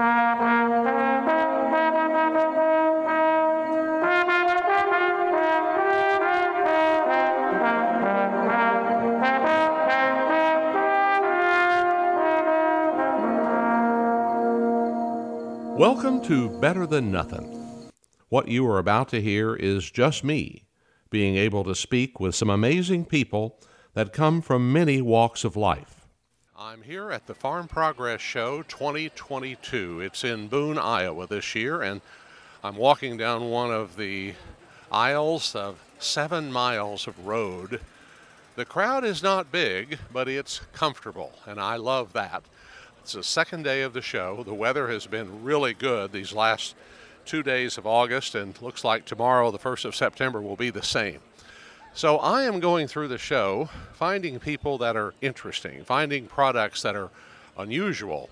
Welcome to Better Than Nothing. What you are about to hear is just me being able to speak with some amazing people that come from many walks of life. Here at the Farm Progress Show 2022. It's in Boone, Iowa this year, and I'm walking down one of the aisles of seven miles of road. The crowd is not big, but it's comfortable, and I love that. It's the second day of the show. The weather has been really good these last two days of August, and looks like tomorrow, the 1st of September, will be the same. So I am going through the show, finding people that are interesting, finding products that are unusual,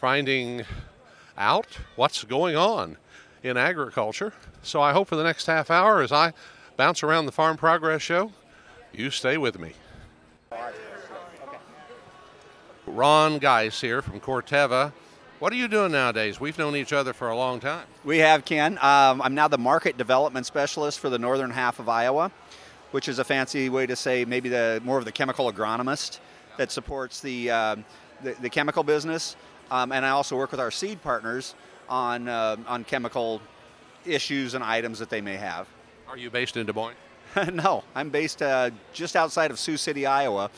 finding out what's going on in agriculture. So I hope for the next half hour as I bounce around the Farm Progress Show, you stay with me. Ron Geis here from Corteva. What are you doing nowadays? We've known each other for a long time. We have, Ken. Um, I'm now the market development specialist for the northern half of Iowa, which is a fancy way to say maybe the more of the chemical agronomist that supports the, uh, the, the, chemical business. Um, and I also work with our seed partners on, uh, on chemical issues and items that they may have. Are you based in Des Moines? no, I'm based uh, just outside of Sioux City, Iowa.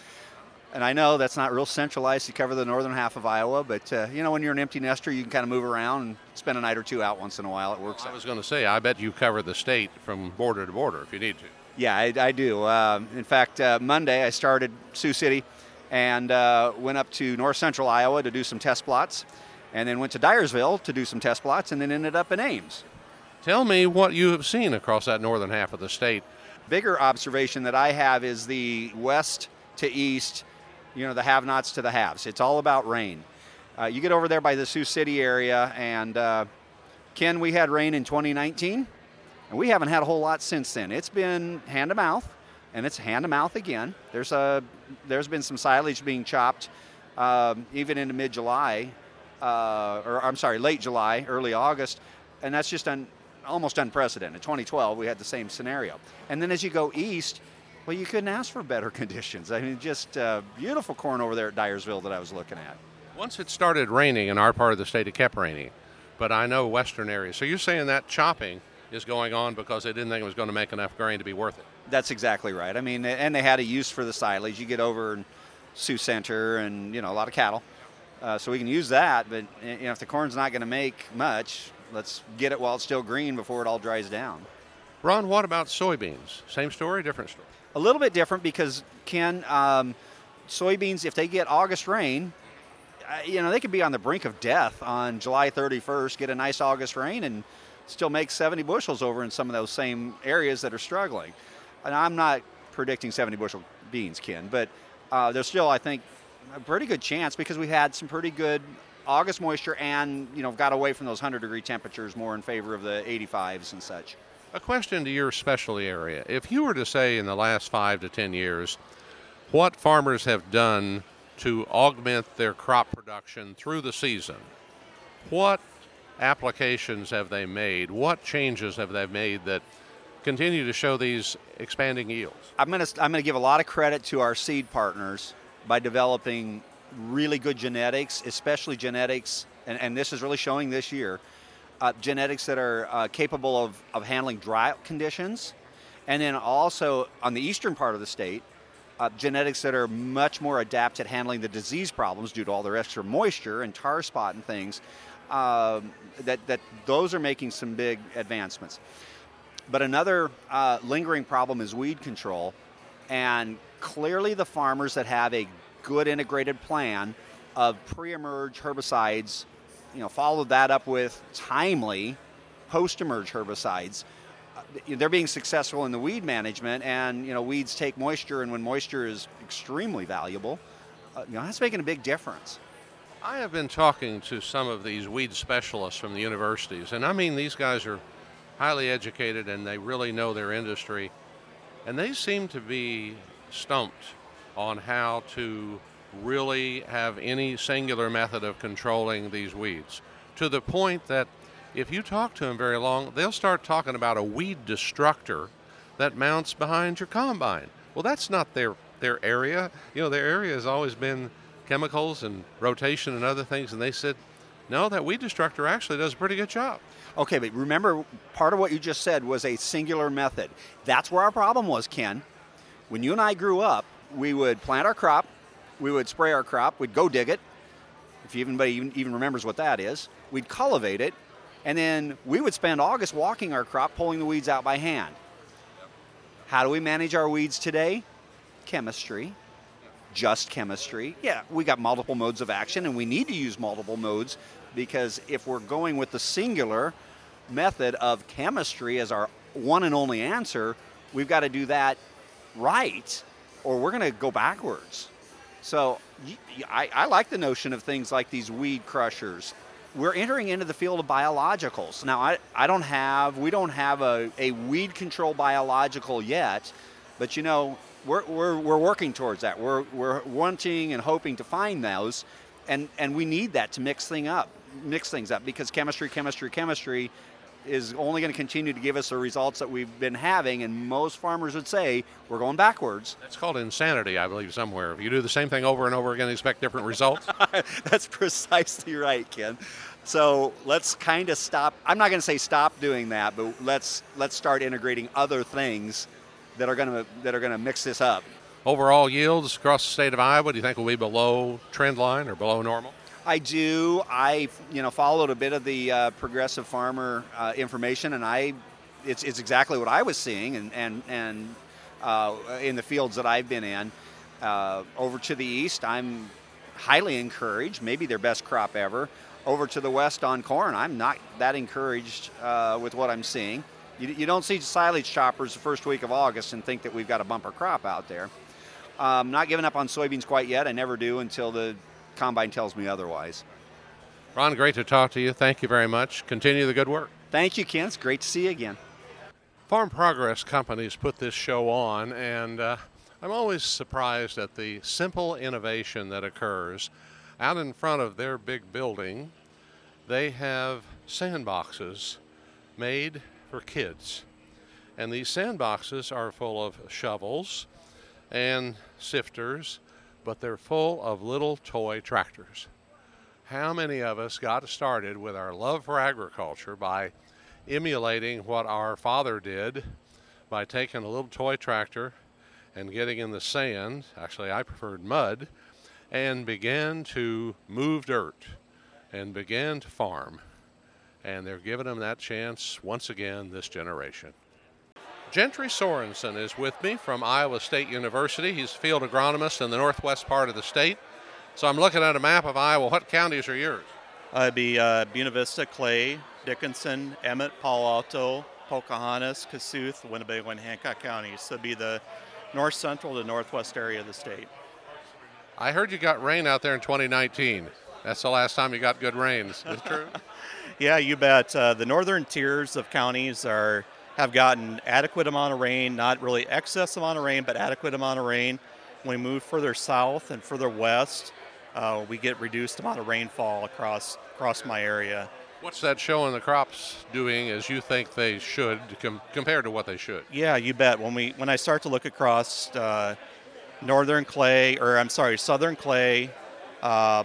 And I know that's not real centralized to cover the northern half of Iowa, but uh, you know, when you're an empty nester, you can kind of move around and spend a night or two out once in a while. It works. I was going to say, I bet you cover the state from border to border if you need to. Yeah, I, I do. Uh, in fact, uh, Monday I started Sioux City and uh, went up to north central Iowa to do some test plots, and then went to Dyersville to do some test plots, and then ended up in Ames. Tell me what you have seen across that northern half of the state. Bigger observation that I have is the west to east you know, the have-nots to the haves. It's all about rain. Uh, you get over there by the Sioux City area, and uh, Ken, we had rain in 2019, and we haven't had a whole lot since then. It's been hand to mouth, and it's hand to mouth again. There's a there's been some silage being chopped, um, even into mid-July, uh, or I'm sorry, late July, early August, and that's just un, almost unprecedented. In 2012, we had the same scenario, and then as you go east well, you couldn't ask for better conditions. I mean, just uh, beautiful corn over there at Dyersville that I was looking at. Once it started raining in our part of the state, it kept raining. But I know western areas. So you're saying that chopping is going on because they didn't think it was going to make enough grain to be worth it? That's exactly right. I mean, and they had a use for the silage. You get over in Sioux Center and, you know, a lot of cattle. Uh, so we can use that, but you know, if the corn's not going to make much, let's get it while it's still green before it all dries down. Ron, what about soybeans? Same story, different story? a little bit different because Ken, um, soybeans, if they get August rain, uh, you know they could be on the brink of death on July 31st. Get a nice August rain and still make 70 bushels over in some of those same areas that are struggling. And I'm not predicting 70 bushel beans, Ken, but uh, there's still, I think, a pretty good chance because we had some pretty good August moisture and you know got away from those 100 degree temperatures more in favor of the 85s and such. A question to your specialty area. If you were to say in the last five to ten years, what farmers have done to augment their crop production through the season, what applications have they made? What changes have they made that continue to show these expanding yields? I'm going to I'm going to give a lot of credit to our seed partners by developing really good genetics, especially genetics, and, and this is really showing this year uh, genetics that are uh, capable of, of handling drought conditions. And then also on the eastern part of the state, uh, genetics that are much more adept at handling the disease problems due to all their extra moisture and tar spot and things. Um, that, that those are making some big advancements. But another uh, lingering problem is weed control. And clearly, the farmers that have a good integrated plan of pre emerge herbicides you know, followed that up with timely post-emerge herbicides. Uh, they're being successful in the weed management, and you know, weeds take moisture, and when moisture is extremely valuable, uh, you know, that's making a big difference. I have been talking to some of these weed specialists from the universities, and I mean, these guys are highly educated and they really know their industry, and they seem to be stumped on how to really have any singular method of controlling these weeds. to the point that if you talk to them very long, they'll start talking about a weed destructor that mounts behind your combine. Well, that's not their their area. You know, their area has always been chemicals and rotation and other things, and they said, no, that weed destructor actually does a pretty good job. Okay, but remember, part of what you just said was a singular method. That's where our problem was, Ken. When you and I grew up, we would plant our crop, we would spray our crop, we'd go dig it. If anybody even, even remembers what that is, we'd cultivate it, and then we would spend August walking our crop, pulling the weeds out by hand. How do we manage our weeds today? Chemistry, just chemistry. Yeah, we got multiple modes of action, and we need to use multiple modes because if we're going with the singular method of chemistry as our one and only answer, we've got to do that right, or we're going to go backwards. So I, I, like the notion of things like these weed crushers. We're entering into the field of biologicals. Now, I, I don't have, we don't have a, a weed control biological yet, but you know, we're, we're, we're working towards that. We're, we're wanting and hoping to find those, and, and we need that to mix thing up, mix things up because chemistry, chemistry, chemistry is only going to continue to give us the results that we've been having, and most farmers would say we're going backwards. That's called insanity, I believe, somewhere. If you do the same thing over and over again, expect different results. That's precisely right, Ken. So let's kind of stop. I'm not going to say stop doing that, but let's let's start integrating other things that are going to that are going to mix this up. Overall yields across the state of Iowa, do you think will be below trend line or below normal? I do. I you know followed a bit of the uh, progressive farmer uh, information, and I it's, it's exactly what I was seeing, and and and uh, in the fields that I've been in. Uh, over to the east, I'm highly encouraged. Maybe their best crop ever. Over to the west on corn, I'm not that encouraged uh, with what I'm seeing. You, you, don't see silage choppers the first week of August and think that we've got a bumper crop out there. Um, not giving up on soybeans quite yet. I never do until the combine tells me otherwise. Ron, great to talk to you. Thank you very much. Continue the good work. Thank you, Ken. It's great to see you again. Farm Progress Companies put this show on, and uh, I'm always surprised at the simple innovation that occurs. Out in front of their big building, they have sandboxes made for kids. And these sandboxes are full of shovels and sifters, but they're full of little toy tractors. How many of us got started with our love for agriculture by emulating what our father did by taking a little toy tractor and getting in the sand, actually, I preferred mud, and began to move dirt and began to farm and they're giving them that chance once again this generation. Gentry Sorenson is with me from Iowa State University. He's a field agronomist in the northwest part of the state. So I'm looking at a map of Iowa. What counties are yours? Uh, it'd be uh, Buena Vista, Clay, Dickinson, Emmet, Palo Alto, Pocahontas, Kossuth, Winnebago, and Hancock counties. So it'd be the north central to northwest area of the state. I heard you got rain out there in 2019. That's the last time you got good rains. Is it true? Yeah, you bet. Uh, the northern tiers of counties are have gotten adequate amount of rain, not really excess amount of rain, but adequate amount of rain. When we move further south and further west, uh, we get reduced amount of rainfall across across my area. What's that showing the crops doing as you think they should com- compared to what they should? Yeah, you bet. When we when I start to look across uh, northern clay, or I'm sorry, southern clay, uh,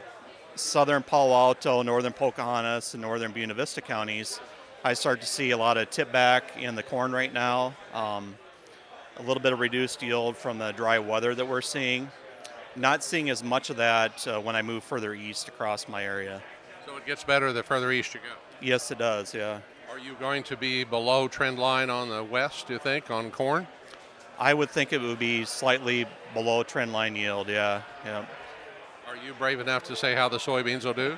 southern Palo Alto, northern Pocahontas, and northern Buena Vista counties, I start to see a lot of tip back in the corn right now. Um, a little bit of reduced yield from the dry weather that we're seeing. Not seeing as much of that uh, when I move further east across my area. So it gets better the further east you go? Yes, it does, yeah. Are you going to be below trend line on the west, do you think, on corn? I would think it would be slightly below trend line yield, yeah. yeah. You brave enough to say how the soybeans will do?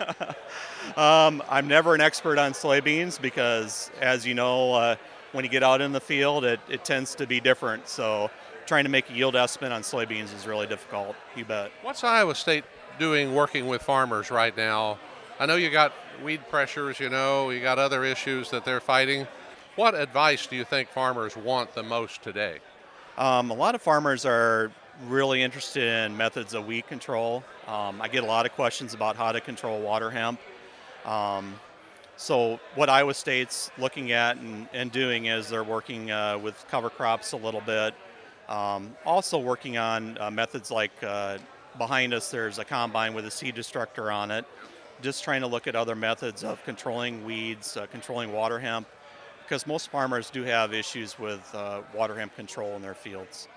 um, I'm never an expert on soybeans because, as you know, uh, when you get out in the field, it, it tends to be different. So, trying to make a yield estimate on soybeans is really difficult. You bet. What's Iowa State doing working with farmers right now? I know you got weed pressures, you know, you got other issues that they're fighting. What advice do you think farmers want the most today? Um, a lot of farmers are really interested in methods of weed control. Um, I get a lot of questions about how to control water hemp. Um, So what Iowa State's looking at and, and doing is they're working uh, with cover crops a little bit. Um, also working on uh, methods like uh, behind us there's a combine with a seed destructor on it. Just trying to look at other methods of controlling weeds, uh, controlling water hemp, because most farmers do have issues with uh, water hemp control in their fields.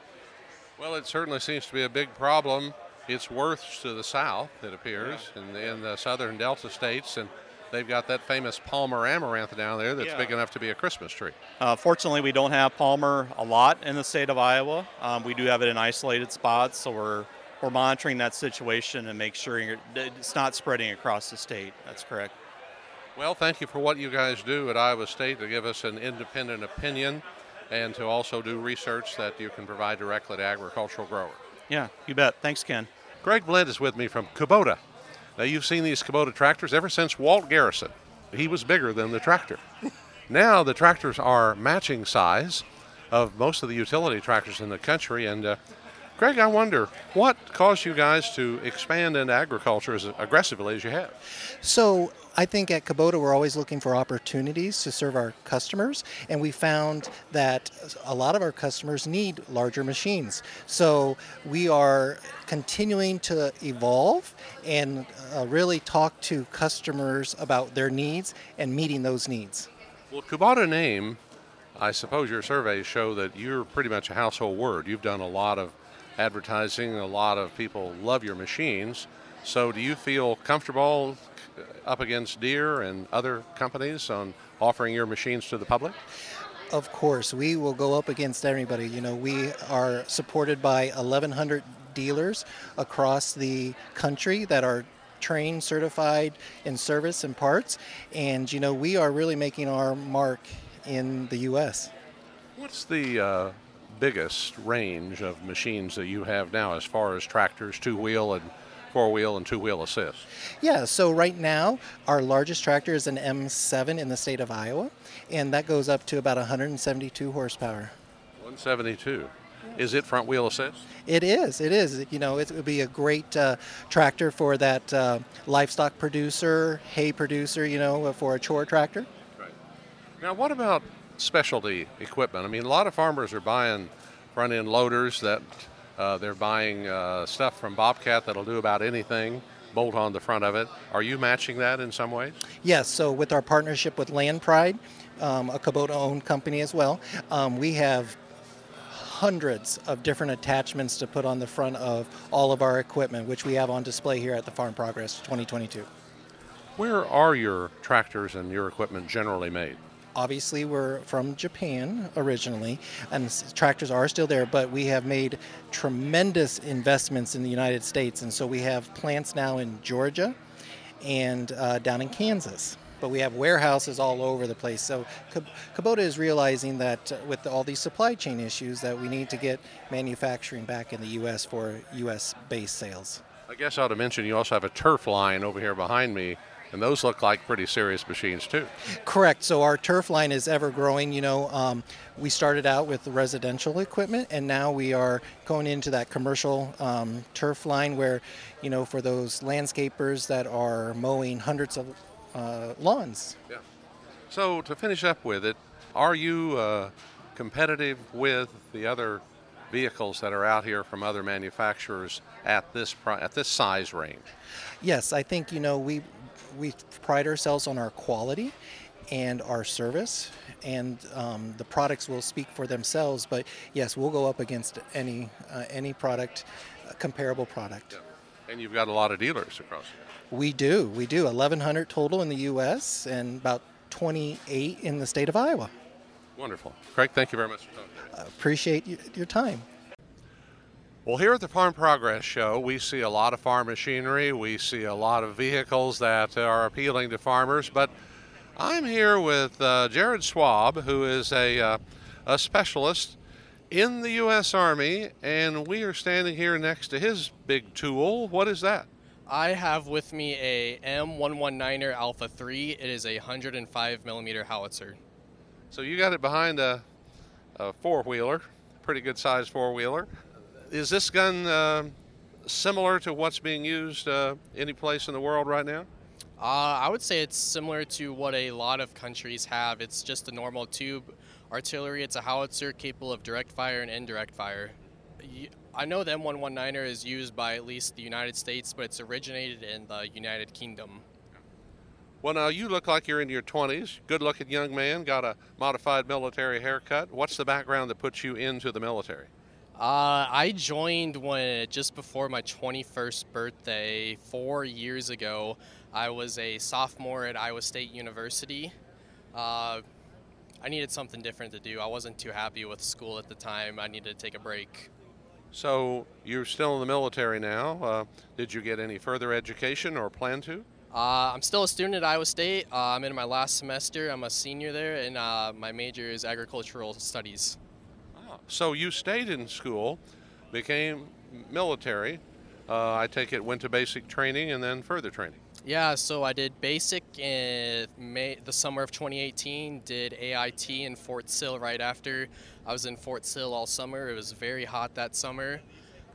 Well, it certainly seems to be a big problem. It's worse to the south, it appears, yeah. in, in the southern Delta states, and they've got that famous Palmer amaranth down there that's yeah. big enough to be a Christmas tree. Uh, fortunately, we don't have Palmer a lot in the state of Iowa. Um, we do have it in isolated spots, so we're we're monitoring that situation and make sure it's not spreading across the state. That's correct. Well, thank you for what you guys do at Iowa State to give us an independent opinion and to also do research that you can provide directly to agricultural growers. Yeah, you bet. Thanks, Ken. Greg Blend is with me from Kubota. Now, you've seen these Kubota tractors ever since Walt Garrison. He was bigger than the tractor. now, the tractors are matching size of most of the utility tractors in the country, and uh, Greg, I wonder what caused you guys to expand into agriculture as aggressively as you have? So, I think at Kubota we're always looking for opportunities to serve our customers, and we found that a lot of our customers need larger machines. So, we are continuing to evolve and uh, really talk to customers about their needs and meeting those needs. Well, Kubota name, I suppose your surveys show that you're pretty much a household word. You've done a lot of advertising. A lot of people love your machines. So, do you feel comfortable up against Deere and other companies on offering your machines to the public? Of course, we will go up against anybody. You know, we are supported by 1,100 dealers across the country that are trained, certified in service and parts, and you know, we are really making our mark in the U.S. What's the uh, biggest range of machines that you have now as far as tractors, two wheel and four wheel and two wheel assist? Yeah, so right now our largest tractor is an M7 in the state of Iowa, and that goes up to about 172 horsepower. 172. Is it front wheel assist? It is. It is. You know, it would be a great uh, tractor for that uh, livestock producer, hay producer. You know, for a chore tractor. Right. Now, what about specialty equipment. I mean, a lot of farmers are buying front end loaders that uh, they're buying uh, stuff from Bobcat that'll do about anything, bolt on the front of it. Are you matching that in some ways? Yes. So, with our partnership with Land Pride, um, a Kubota owned company as well, um, we have hundreds of different attachments to put on the front of all of our equipment, which we have on display here at the Farm Progress 2022. Where are your tractors and your equipment generally made? Obviously we're from Japan originally, and tractors are still there, but we have made tremendous investments in the United States, and so we have plants now in Georgia and uh, down in Kansas. But we have warehouses all over the place. So Kubota is realizing that uh, with all these supply chain issues, that we need to get manufacturing back in the U.S. for U.S.-based sales. I guess I ought to mention you also have a turf line over here behind me and those look like pretty serious machines too. Correct. So our turf line is ever growing. You know, um, we started out with the residential equipment, and now we are going into that commercial um, turf line where, you know, for those landscapers that are mowing hundreds of uh, lawns. Yeah. So to finish up with it, are you uh, competitive with the other vehicles that are out here from other manufacturers at this at this size range? Yes, I think you know we we pride ourselves on our quality and our service, and um, the products will speak for themselves. But yes, we'll go up against any uh, any product, uh, comparable product. Yeah. And you've got a lot of dealers across. We do. We do. 1,100 total in the U.S. and about 28 in the state of Iowa. Wonderful, Craig. Thank you very much for talking. Uh, appreciate your time. Well, here at the Farm Progress Show, we see a lot of farm machinery. We see a lot of vehicles that are appealing to farmers. But I'm here with uh, Jared Swab, who is a, uh, a specialist in the U.S. Army, and we are standing here next to his big tool. What is that? I have with me a M119er Alpha 3. It is a 105 millimeter howitzer. So you got it behind a, a four wheeler, pretty good sized four wheeler is this gun uh, similar to what's being used uh, any place in the world right now? Uh, I would say it's similar to what a lot of countries have. It's just a normal tube artillery. It's a howitzer capable of direct fire and indirect fire. I know the M119er is used by at least the United States, but it's originated in the United Kingdom. Well, now you look like you're in your 20s. Good looking young man, got a modified military haircut. What's the background that puts you into the military? Uh, I joined when just before my 21st birthday four years ago. I was a sophomore at Iowa State University. Uh, I needed something different to do. I wasn't too happy with school at the time. I needed to take a break. So you're still in the military now. Uh, did you get any further education or plan to? Uh, I'm still a student at Iowa State. Uh, I'm in my last semester. I'm a senior there, and uh, my major is agricultural studies. So you stayed in school, became military. Uh, I take it went to basic training and then further training. Yeah, so I did basic in May, the summer of 2018. Did AIT in Fort Sill right after. I was in Fort Sill all summer. It was very hot that summer.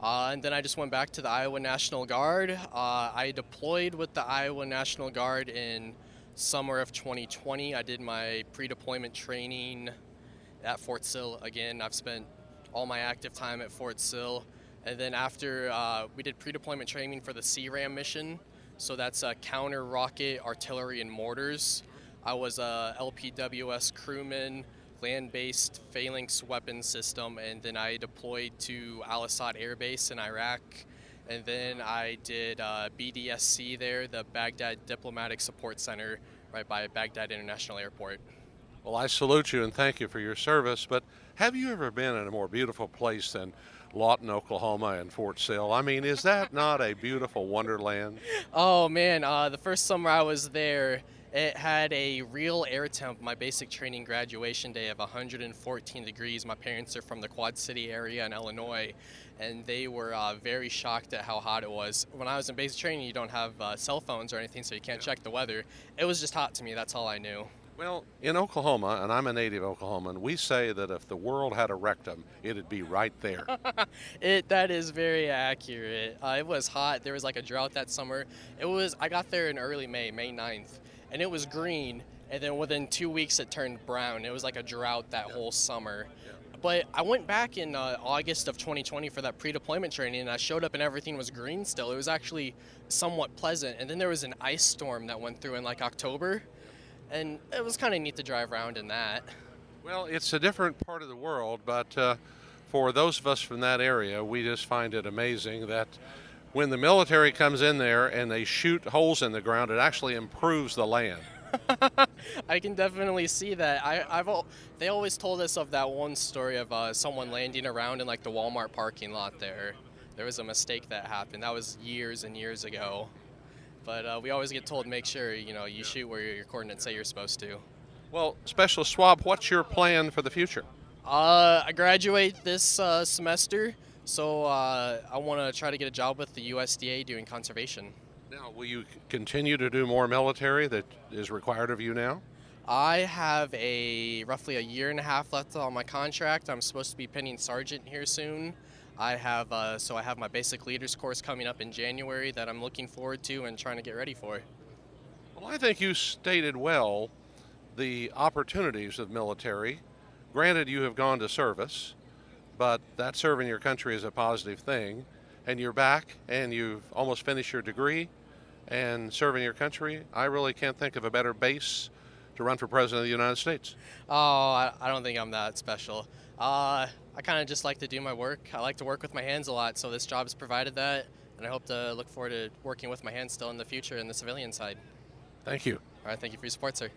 Uh, and then I just went back to the Iowa National Guard. Uh, I deployed with the Iowa National Guard in summer of 2020. I did my pre-deployment training at Fort Sill again. I've spent all my active time at Fort Sill. And then after uh, we did pre-deployment training for the CRAM mission, so that's uh, counter rocket artillery and mortars. I was a LPWS crewman land-based phalanx weapon system, and then I deployed to Al Asad Air Base in Iraq, and then I did uh, BDSC there, the Baghdad Diplomatic Support Center, right by Baghdad International Airport. Well, I salute you and thank you for your service. But have you ever been in a more beautiful place than Lawton, Oklahoma, and Fort Sill? I mean, is that not a beautiful wonderland? Oh man, uh, the first summer I was there it had a real air temp, my basic training graduation day of 114 degrees. My parents are from the Quad City area in Illinois, and they were uh, very shocked at how hot it was. When I was in basic training, you don't have uh, cell phones or anything, so you can't check the weather. It was just hot to me, that's all I knew. Well, in Oklahoma, and I'm a native Oklahoman, we say that if the world had a rectum, it'd be right there. it that is very accurate. Uh, it was hot. There was like a drought that summer. It was. I got there in early May, May 9th, and it was green, and then within two weeks it turned brown. It was like a drought that whole summer. But I went back in uh, August of 2020 for that pre-deployment training, and I showed up and everything was green still. It was actually somewhat pleasant. And then there was an ice storm that went through in like October, and it was kind of neat to drive around in that. Well, it's a different part of the world, but uh, for those of us from that area, we just find it amazing that when the military comes in there and they shoot holes in the ground, it actually improves the land. I can definitely see that. I, have they always told us of that one story of uh, someone landing around in like the Walmart parking lot there. There was a mistake that happened. That was years and years ago. But uh, we always get told make sure you know you shoot where your coordinates say you're supposed to. Well, Specialist Swab, what's your plan for the future? Uh, I graduate this uh, semester so uh, I want to try to get a job with the USDA doing conservation. Now, will you continue to do more military that is required of you now? I have a roughly a year and a half left on my contract. I'm supposed to be pending sergeant here soon. I have uh, so I have my basic leaders course coming up in January that I'm looking forward to and trying to get ready for. Well, I think you stated well the opportunities of military. Granted, you have gone to service, but that serving your country is a positive thing. And you're back and you've almost finished your degree and serving your country. I really can't think of a better base to run for president of the United States. Oh, I, I don't think I'm that special. Uh, I kind of just like to do my work. I like to work with my hands a lot, so this job has provided that, and I hope to look forward to working with my hands still in the future in the civilian side. Thank you. All right, thank you for your support, sir.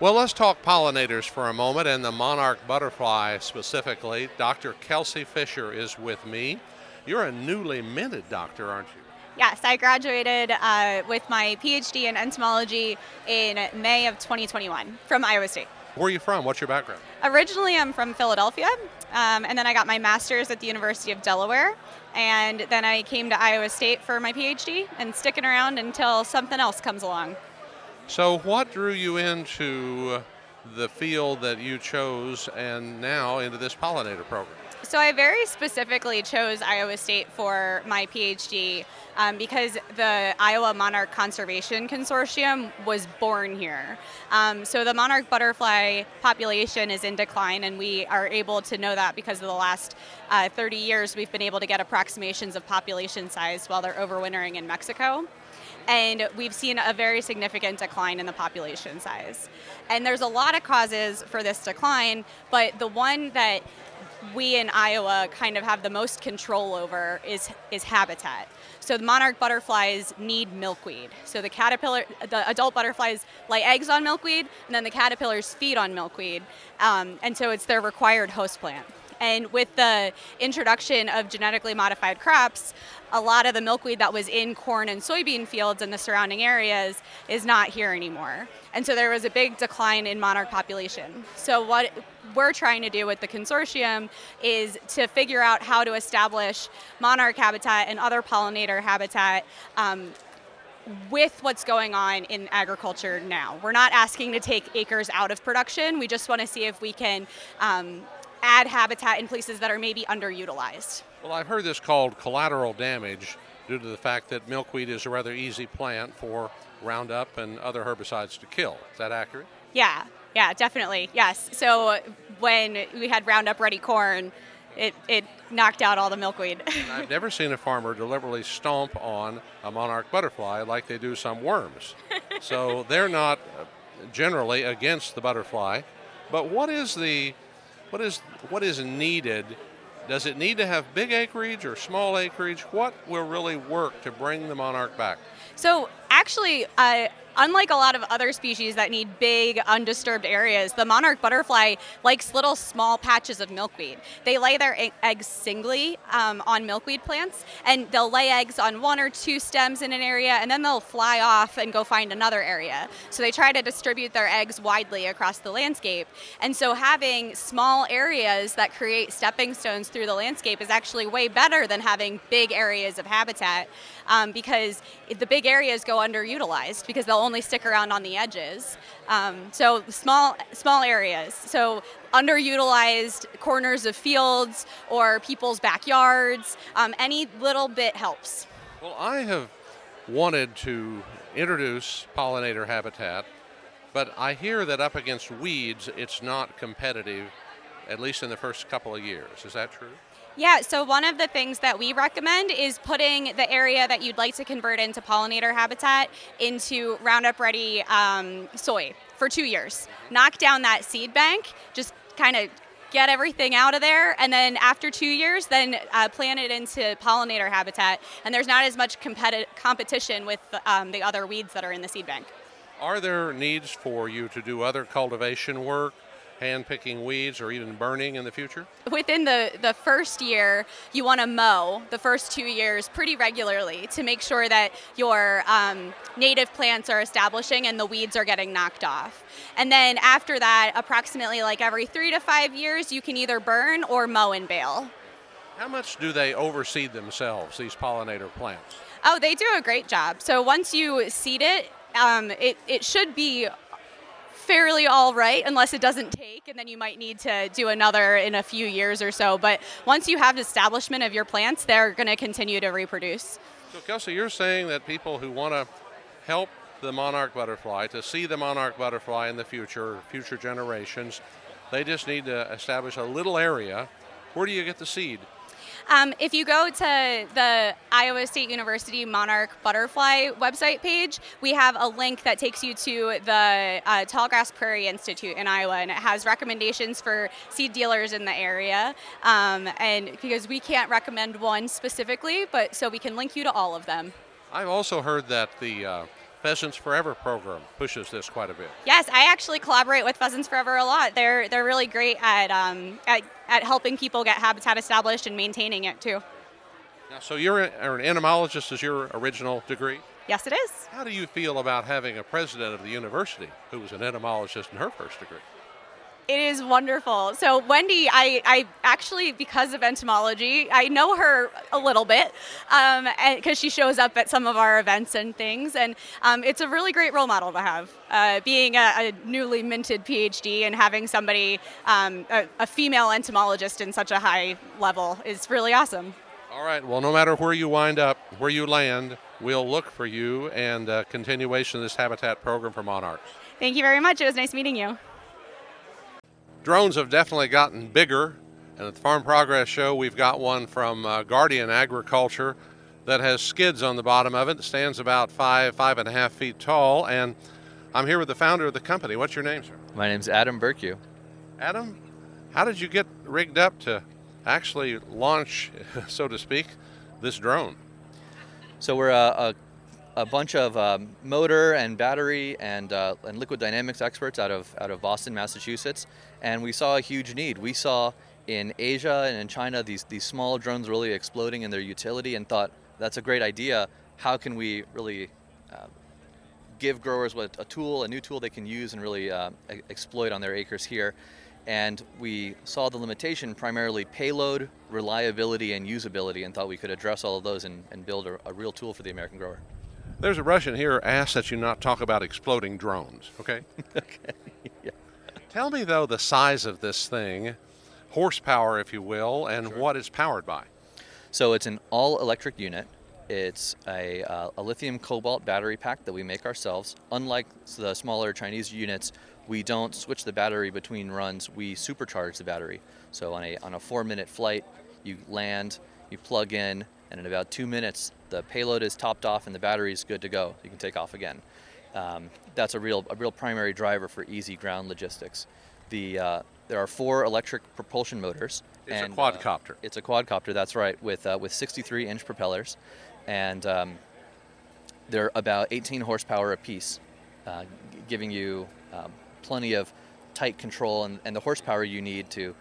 Well, let's talk pollinators for a moment and the monarch butterfly specifically. Dr. Kelsey Fisher is with me. You're a newly minted doctor, aren't you? Yes, I graduated uh, with my PhD in entomology in May of 2021 from Iowa State. Where are you from? What's your background? Originally, I'm from Philadelphia, um, and then I got my master's at the University of Delaware, and then I came to Iowa State for my PhD and sticking around until something else comes along. So, what drew you into the field that you chose and now into this pollinator program? So I very specifically chose Iowa State for my PhD um, because the Iowa Monarch Conservation Consortium was born here. Um, so the monarch butterfly population is in decline, and we are able to know that because of the last uh, 30 years we've been able to get approximations of population size while they're overwintering in Mexico and we've seen a very significant decline in the population size. And there's a lot of causes for this decline, but the one that we in Iowa kind of have the most control over is is habitat. So the monarch butterflies need milkweed. So the caterpillar, the adult butterflies lay eggs on milkweed, and then the caterpillars feed on milkweed, um, and so it's their required host plant. And with the introduction of genetically modified crops, a lot of the milkweed that was in corn and soybean fields in the surrounding areas is not here anymore. And so there was a big decline in monarch population. So what we're trying to do with the consortium is to figure out how to establish monarch habitat and other pollinator habitat um, with what's going on in agriculture now. We're not asking to take acres out of production. We just want to see if we can um, add habitat in places that are maybe underutilized. Well, I've heard this called collateral damage due to the fact that milkweed is a rather easy plant for Roundup and other herbicides to kill. Is that accurate? Yeah, yeah, definitely. Yes. So when we had Roundup Ready corn, it, it knocked out all the milkweed. I've never seen a farmer deliberately stomp on a monarch butterfly like they do some worms. so they're not generally against the butterfly. But what is the what is what is needed? Does it need to have big acreage or small acreage? What will really work to bring the monarch back? So actually, uh, unlike a lot of other species that need big, undisturbed areas, the monarch butterfly likes little small patches of milkweed. They lay their eggs singly um, on milkweed plants, and they'll lay eggs on one or two stems in an area, and then they'll fly off and go find another area. So they try to distribute their eggs widely across the landscape. And so having small areas that create stepping stones through the landscape is actually way better than having big areas of habitat um, because the big areas go underutilized because they'll only stick around on the edges. Um, so small small areas. So underutilized corners of fields or people's backyards. Um, any little bit helps. Well, I have wanted to introduce pollinator habitat, but I hear that up against weeds, it's not competitive, at least in the first couple of years. Is that true? Yeah, so one of the things that we recommend is putting the area that you'd like to convert into pollinator habitat into Roundup Ready um, soy for two years. Knock down that seed bank, just kind of get everything out of there, and then after two years, then uh, plant it into pollinator habitat, and there's not as much competi- competition with um, the other weeds that are in the seed bank. Are there needs for you to do other cultivation work hand picking weeds or even burning in the future? Within the, the first year, you want to mow the first two years pretty regularly to make sure that your um, native plants are establishing and the weeds are getting knocked off. And then after that, approximately like every three to five years, you can either burn or mow and bale. How much do they overseed themselves, these pollinator plants? Oh, they do a great job. So once you seed it, um, it, it should be fairly all right unless it doesn't take and then you might need to do another in a few years or so. But once you have establishment of your plants they're going to continue to reproduce. So kelsey you're saying that people who want to help the monarch butterfly to see the monarch butterfly in the future future generations they just need to establish a little area. Where do you get the seed um, if you go to the Iowa State University Monarch Butterfly website page, we have a link that takes you to the uh, Tallgrass Prairie Institute in Iowa, and it has recommendations for seed dealers in the area. Um, and because we can't recommend one specifically, but so we can link you to all of them. I've also heard that the uh, Pheasants Forever program pushes this quite a bit. Yes, I actually collaborate with Pheasants Forever a lot. They're they're really great at um, at, at helping people get habitat established and maintaining it too. Now, so you're an entomologist is your original degree? Yes, it is. How do you feel about having a president of the university who was an entomologist in her first degree? It is wonderful. So Wendy, I, I actually because of entomology, I know her a little bit because um, she shows up at some of our events and things, and um, it's a really great role model to have. Uh, being a, a, newly minted PhD and having somebody, um, a, a female entomologist in such a high level is really awesome. All right. Well, no matter where you wind up, where you land, we'll look for you and uh, continuation of this habitat program for monarchs. Thank you very much. It was nice meeting you. Drones have definitely gotten bigger, and at the Farm Progress Show, we've got one from uh, Guardian Agriculture that has skids on the bottom of it. It stands about five, five and a half feet tall, and I'm here with the founder of the company. What's your name, sir? My name's Adam Bercu. Adam, how did you get rigged up to actually launch, so to speak, this drone? So we're a, a, a bunch of um, motor and battery and, uh, and liquid dynamics experts out of, out of Boston, Massachusetts, and we saw a huge need. We saw in Asia and in China these, these small drones really exploding in their utility and thought that's a great idea. How can we really uh, give growers what, a tool, a new tool they can use and really uh, exploit on their acres here? And we saw the limitation primarily payload, reliability, and usability, and thought we could address all of those and, and build a, a real tool for the American grower. There's a Russian here asked that you not talk about exploding drones, okay? okay. yeah. Tell me, though, the size of this thing, horsepower, if you will, and sure. what it's powered by. So it's an all electric unit. It's a, uh, a, lithium cobalt battery pack that we make ourselves. Unlike the smaller Chinese units, we don't switch the battery between runs, we supercharge the battery. So on a, on a four minute flight, you land, you plug in, and in about two minutes, the payload is topped off and the battery is good to go. You can take off again um, that's a real a real primary driver for easy ground logistics. The uh, there are four electric propulsion motors. It's and, a quadcopter. Uh, it's a quadcopter. That's right, with uh, with 63 inch propellers, and um, they're about 18 horsepower apiece, uh, giving you um, plenty of tight control and, and the horsepower you need to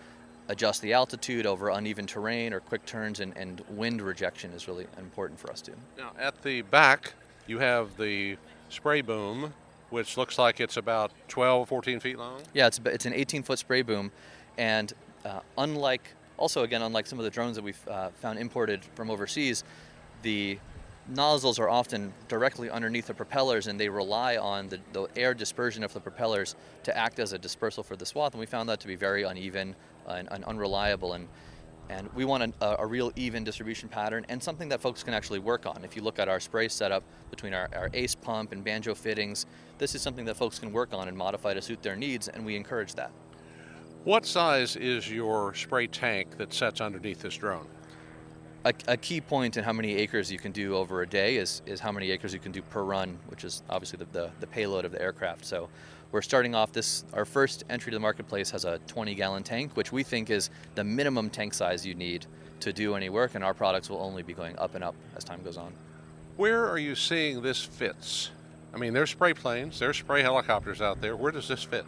adjust the altitude over uneven terrain or quick turns and, and wind rejection is really important for us too. Now at the back you have the spray boom, which looks like it's about 12, 14 feet long. Yeah, it's, it's an 18 foot spray boom. And uh, unlike, also again, unlike some of the drones that we've uh, found imported from overseas, the nozzles are often directly underneath the propellers and they rely on the, the, air dispersion of the propellers to act as a dispersal for the swath. And we found that to be very uneven and, and, unreliable. And and we want a, a, real even distribution pattern and something that folks can actually work on. If you look at our spray setup between our, our ACE pump and banjo fittings, this is something that folks can work on and modify to suit their needs, and we encourage that. What size is your spray tank that sets underneath this drone? A, a, key point in how many acres you can do over a day is, is how many acres you can do per run, which is obviously the, the, the payload of the aircraft. So we're starting off this, our first entry to the marketplace has a 20 gallon tank, which we think is the minimum tank size you need to do any work, and our products will only be going up and up as time goes on. Where are you seeing this fits? I mean, there's spray planes, there's spray helicopters out there. Where does this fit?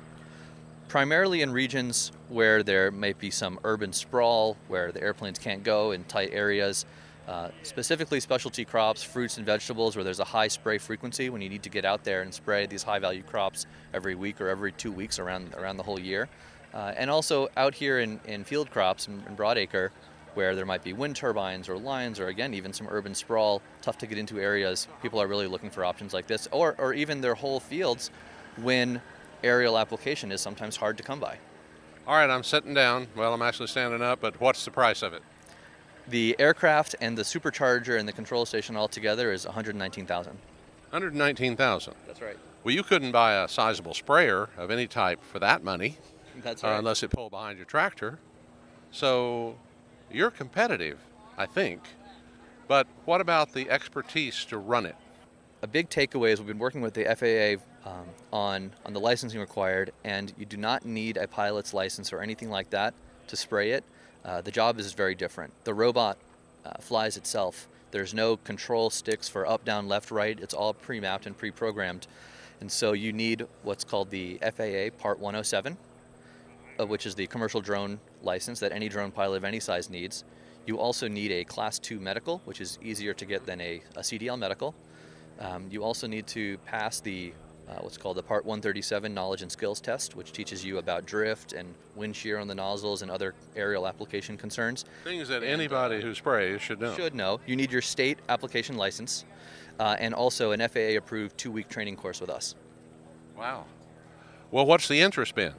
Primarily in regions where there may be some urban sprawl, where the airplanes can't go in tight areas. Uh, specifically specialty crops, fruits and vegetables, where there's a high spray frequency when you need to get out there and spray these high value crops every week or every two weeks around, around the whole year. Uh, and also out here in, in field crops in, in broadacre, where there might be wind turbines or lines or again even some urban sprawl, tough to get into areas, people are really looking for options like this, or, or even their whole fields when aerial application is sometimes hard to come by. All right, I'm sitting down. Well, I'm actually standing up, but what's the price of it? The aircraft and the supercharger and the control station all together is 119,000. 119,000. That's right. Well, you couldn't buy a sizable sprayer of any type for that money. That's right. Uh, unless it pulled behind your tractor. So you're competitive, I think. But what about the expertise to run it? A big takeaway is we've been working with the FAA um, on on the licensing required, and you do not need a pilot's license or anything like that to spray it. Uh, the job is very different. The robot uh, flies itself. There's no control sticks for up, down, left, right. It's all pre mapped and pre programmed. And so you need what's called the FAA Part 107, uh, which is the commercial drone license that any drone pilot of any size needs. You also need a Class 2 medical, which is easier to get than a, a CDL medical. Um, you also need to pass the uh, what's called the Part 137 Knowledge and Skills Test, which teaches you about drift and wind shear on the nozzles and other aerial application concerns. Things that anybody who sprays should know. Should know. You need your state application license uh, and also an FAA approved two week training course with us. Wow. Well, what's the interest been?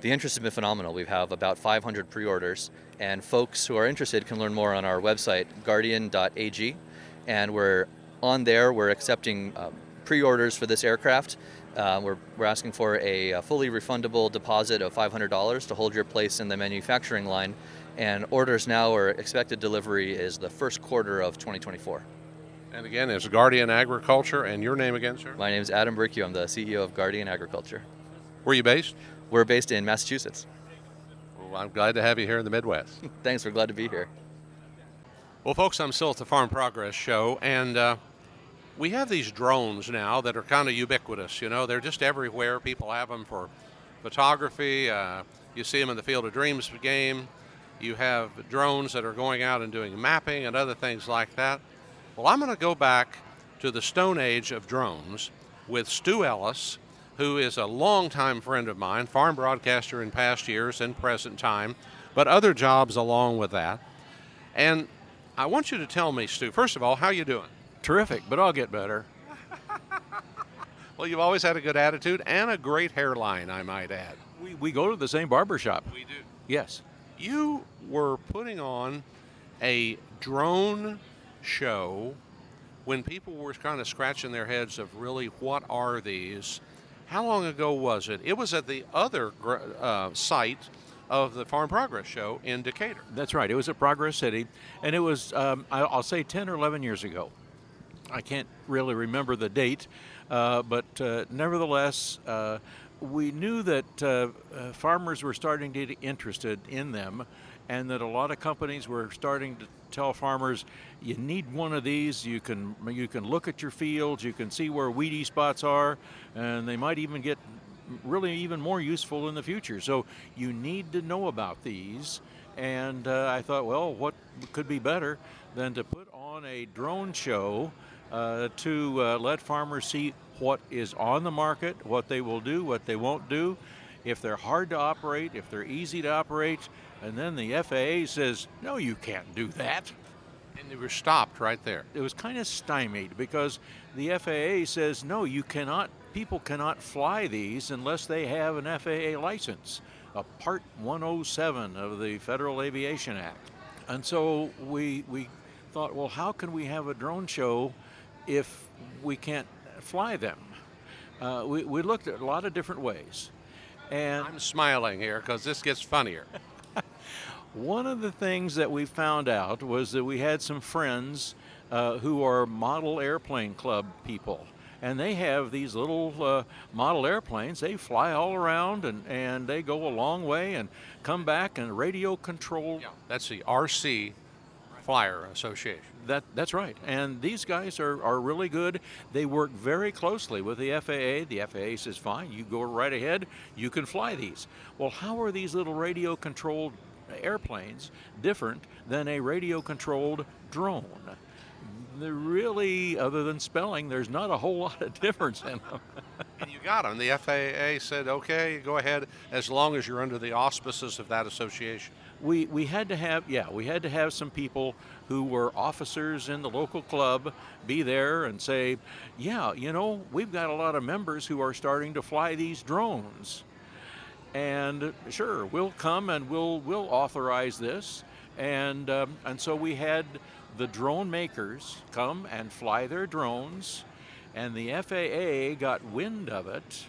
The interest has been phenomenal. We have about 500 pre orders, and folks who are interested can learn more on our website, guardian.ag. And we're on there, we're accepting um, pre orders for this aircraft. Uh, we're, we're asking for a, a fully refundable deposit of $500 to hold your place in the manufacturing line. And orders now are expected delivery is the first quarter of 2024. And again, it's Guardian Agriculture, and your name again, sir? My name is Adam Bercu. I'm the CEO of Guardian Agriculture. Where are you based? We're based in Massachusetts. Well, I'm glad to have you here in the Midwest. Thanks, we're glad to be here. Well, folks, I'm still at the Farm Progress Show, and uh, we have these drones now that are kind of ubiquitous. You know, they're just everywhere. People have them for photography. Uh, you see them in the Field of Dreams game. You have drones that are going out and doing mapping and other things like that. Well, I'm going to go back to the Stone Age of drones with Stu Ellis, who is a longtime friend of mine, farm broadcaster in past years and present time, but other jobs along with that. And I want you to tell me, Stu, first of all, how you doing? Terrific, but I'll get better. Well, you've always had a good attitude and a great hairline, I might add. We, we go to the same barber shop. We do. Yes. You were putting on a drone show when people were kind of scratching their heads of really what are these? How long ago was it? It was at the other uh, site of the Farm Progress Show in Decatur. That's right. It was at Progress City, and it was, um, I'll say, 10 or 11 years ago. I can't really remember the date, uh, but uh, nevertheless, uh, we knew that uh, uh, farmers were starting to get interested in them, and that a lot of companies were starting to tell farmers, "You need one of these. You can you can look at your fields, you can see where weedy spots are, and they might even get really even more useful in the future. So you need to know about these." And uh, I thought, well, what could be better than to put on a drone show uh, to uh, let farmers see what is on the market, what they will do, what they won't do, if they're hard to operate, if they're easy to operate, and then the FAA says, no, you can't do that. And they were stopped right there. It was kind of stymied because the FAA says, no, you cannot, people cannot fly these unless they have an FAA license, a Part 107 of the Federal Aviation Act. And so we, we thought, well, how can we have a drone show if we can't fly them? Uh, we, we looked at a lot of different ways. And I'm smiling here because this gets funnier. One of the things that we found out was that we had some friends uh, who are model airplane club people. And they have these little uh, model airplanes. They fly all around and, and they go a long way and come back and radio control. Yeah, that's the RC Flyer Association. That, that's right. And these guys are, are really good. They work very closely with the FAA. The FAA says, fine, you go right ahead, you can fly these. Well, how are these little radio controlled airplanes different than a radio controlled drone? They're really, other than spelling, there's not a whole lot of difference in them. got them. The FAA said, okay, go ahead, as long as you're under the auspices of that association. we we had to have yeah we had to have some people who were officers in the local club be there and say yeah you know we've got a lot of members who are starting to fly these drones and sure we'll come and we'll we'll authorize this and um, and so we had the drone makers come and fly their drones and the FAA got wind of it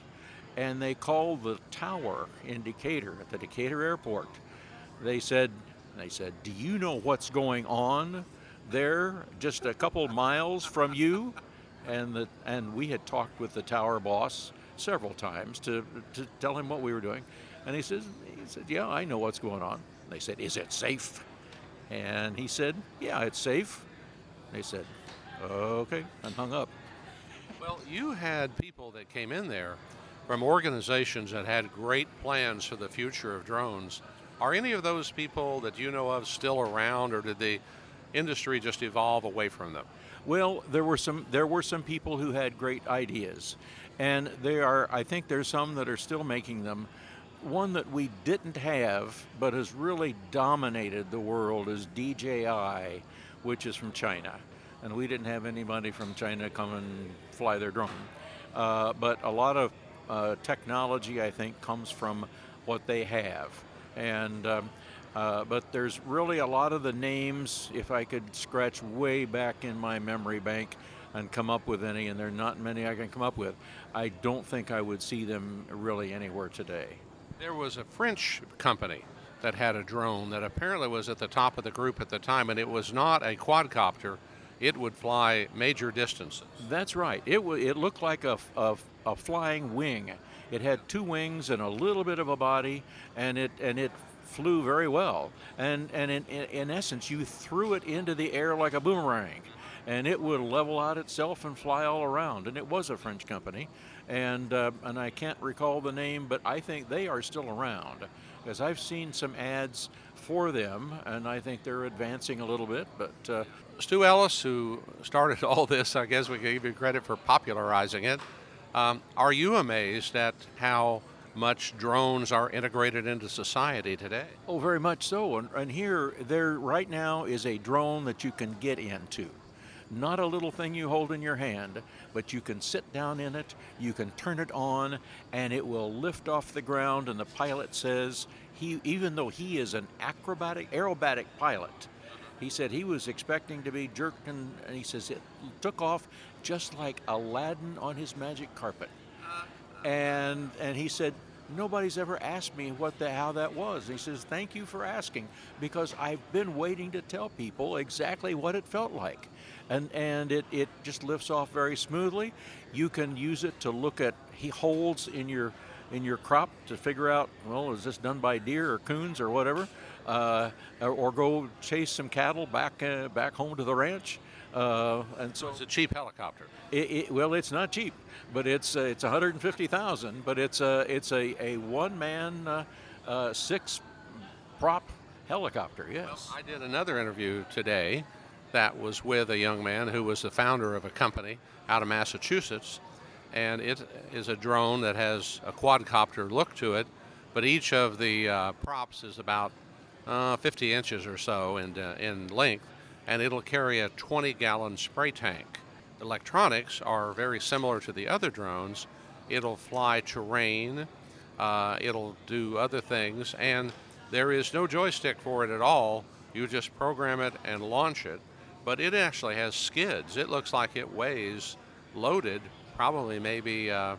and they called the tower in Decatur at the Decatur airport. They said they said do you know what's going on there just a couple miles from you? And the and we had talked with the tower boss several times to, to tell him what we were doing. And he says he said yeah i know what's going on. They said is it safe? And he said yeah it's safe. They said okay and hung up Well, you had people that came in there from organizations that had great plans for the future of drones. Are any of those people that you know of still around, or did the industry just evolve away from them? Well, there were some there were some people who had great ideas, And they are, I think there's some that are still making them. One that we didn't have but has really dominated the world is DJI, which is from China. And we didn't have anybody from China come and fly their drone. Uh, but a lot of uh, technology, I think, comes from what they have. And um, uh, but there's really a lot of the names, if I could scratch way back in my memory bank and come up with any, and there are not many I can come up with, I don't think I would see them really anywhere today. There was a French company that had a drone that apparently was at the top of the group at the time, and it was not a quadcopter. It would fly major distances. That's right. It, w- it looked like a, a, a flying wing. It had two wings and a little bit of a body, and it and it flew very well. And and in, in, in essence, you threw it into the air like a boomerang, and it would level out itself and fly all around. And it was a French company, and uh, and I can't recall the name, but I think they are still around, because I've seen some ads for them, and I think they're advancing a little bit. But uh, Stu Ellis, who started all this, I guess we can give you credit for popularizing it. Um, are you amazed at how much drones are integrated into society today? Oh, very much so. And, and here, there right now is a drone that you can get into. Not a little thing you hold in your hand, but you can sit down in it, you can turn it on, and it will lift off the ground. And the pilot says, he, even though he is an acrobatic, aerobatic pilot, he said he was expecting to be jerked, and, and he says it took off just like Aladdin on his magic carpet. And and he said nobody's ever asked me what the how that was. And he says thank you for asking because I've been waiting to tell people exactly what it felt like. And and it, it just lifts off very smoothly. You can use it to look at he holes in your in your crop to figure out well is this done by deer or coons or whatever, uh, or, go chase some cattle back uh, back home to the ranch. Uh, and so it's a cheap helicopter. It, it, well, it's not cheap, but it's uh, it's 150,000. But it's a it's a, a one man uh, uh, six prop helicopter. Yes. Well, I did another interview today that was with a young man who was the founder of a company out of Massachusetts, and it is a drone that has a quadcopter look to it, but each of the uh, props is about uh, 50 inches or so in in length and it'll carry a 20 gallon spray tank. Electronics are very similar to the other drones. It'll fly terrain, uh, it'll do other things, and there is no joystick for it at all. You just program it and launch it. But it actually has skids. It looks like it weighs loaded, probably maybe uh,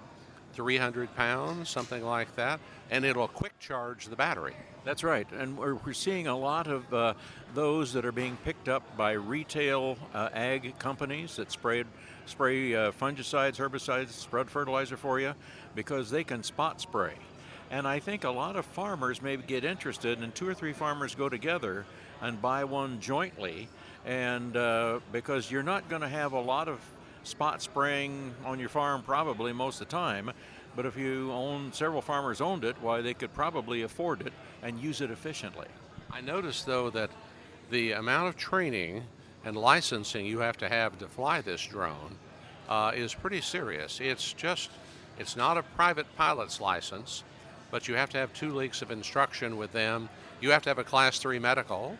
300 pounds, something like that, and it'll quick charge the battery. That's right, and we're, we're seeing a lot of uh, those that are being picked up by retail uh, ag companies that spray spray uh, fungicides, herbicides, spread fertilizer for you because they can spot spray. And I think a lot of farmers may get interested, and two or three farmers go together and buy one jointly, and uh, because you're not going to have a lot of spot spraying on your farm probably most of the time. But if you own several farmers owned it, why they could probably afford it and use it efficiently. I noticed though that the amount of training and licensing you have to have to fly this drone uh, is pretty serious. It's just, it's not a private pilot's license, but you have to have two weeks of instruction with them. You have to have a class three medical,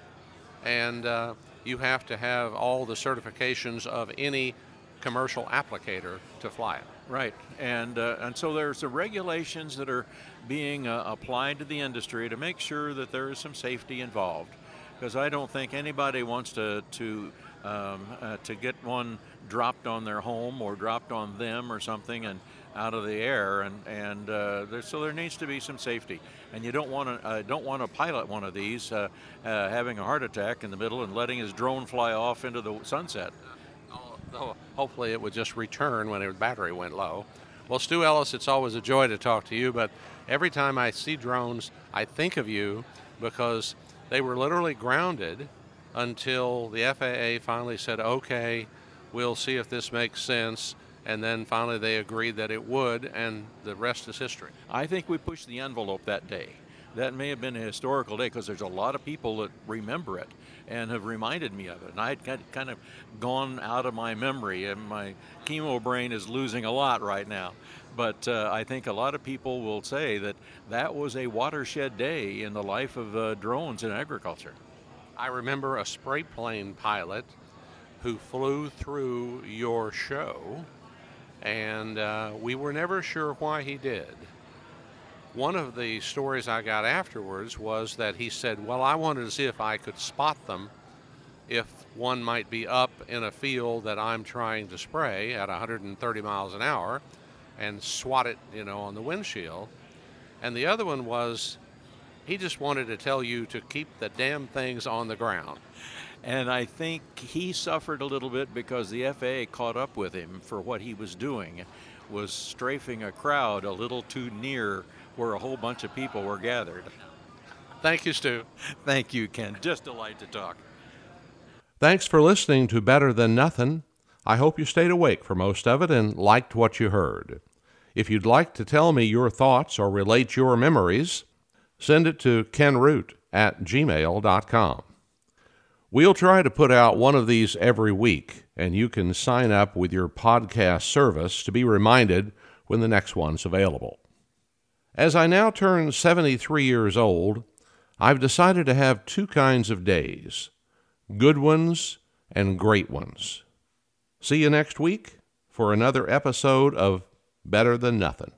and uh, you have to have all the certifications of any commercial applicator to fly it. Right, and uh, and so there's the regulations that are being uh, applied to the industry to make sure that there is some safety involved, because I don't think anybody wants to to um, uh, to get one dropped on their home or dropped on them or something and out of the air, and and uh, there, so there needs to be some safety, and you don't want to uh, don't want to pilot one of these uh, having a heart attack in the middle and letting his drone fly off into the sunset hopefully it would just return when the battery went low. Well, Stu Ellis, it's always a joy to talk to you, but every time I see drones, I think of you because they were literally grounded until the FAA finally said, okay, we'll see if this makes sense. And then finally they agreed that it would, and the rest is history. I think we pushed the envelope that day that may have been a historical day because there's a lot of people that remember it and have reminded me of it. And I had kind of gone out of my memory, and my chemo brain is losing a lot right now. But uh, I think a lot of people will say that that was a watershed day in the life of uh, drones in agriculture. I remember a spray plane pilot who flew through your show, and uh, we were never sure why he did. One of the stories I got afterwards was that he said, Well, I wanted to see if I could spot them if one might be up in a field that I'm trying to spray at 130 miles an hour and swat it, you know, on the windshield. And the other one was he just wanted to tell you to keep the damn things on the ground. And I think he suffered a little bit because the FAA caught up with him for what he was doing, was strafing a crowd a little too near where a whole bunch of people were gathered. Thank you, Stu. Thank you, Ken. Just delight to talk. Thanks for listening to Better Than Nothing. I hope you stayed awake for most of it and liked what you heard. If you'd like to tell me your thoughts or relate your memories, send it to kenroot at gmail.com. We'll try to put out one of these every week, and you can sign up with your podcast service to be reminded when the next one's available. As I now turn 73 years old, I've decided to have two kinds of days good ones and great ones. See you next week for another episode of Better Than Nothing.